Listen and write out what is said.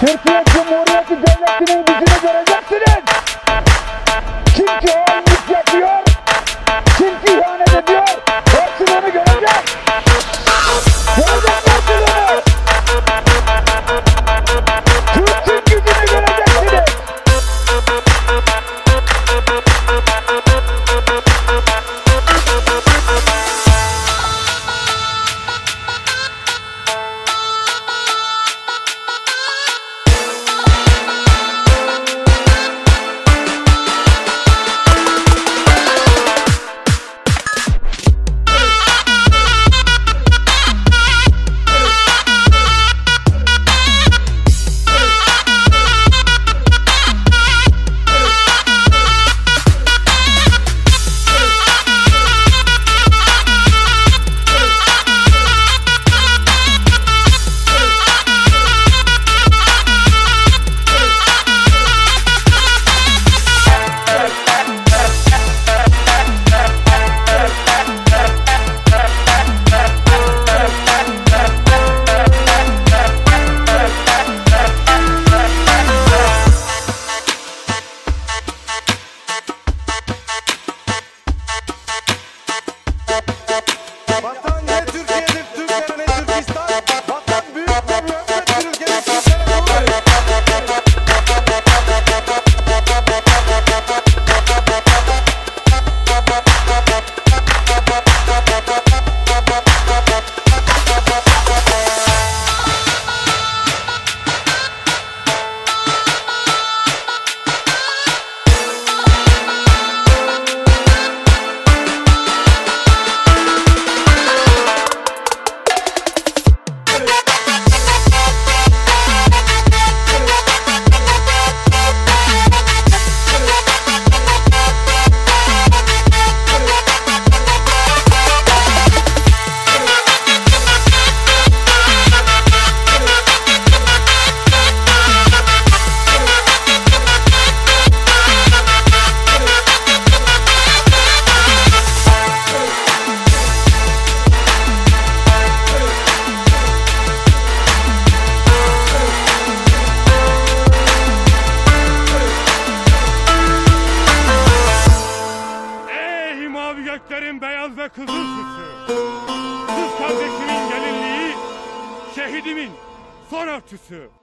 Türkiye Cumhuriyeti Devleti'nin gücünü göreceksiniz. Kim ki göklerin beyaz ve kızıl süsü. Kız kardeşimin gelinliği, şehidimin son örtüsü.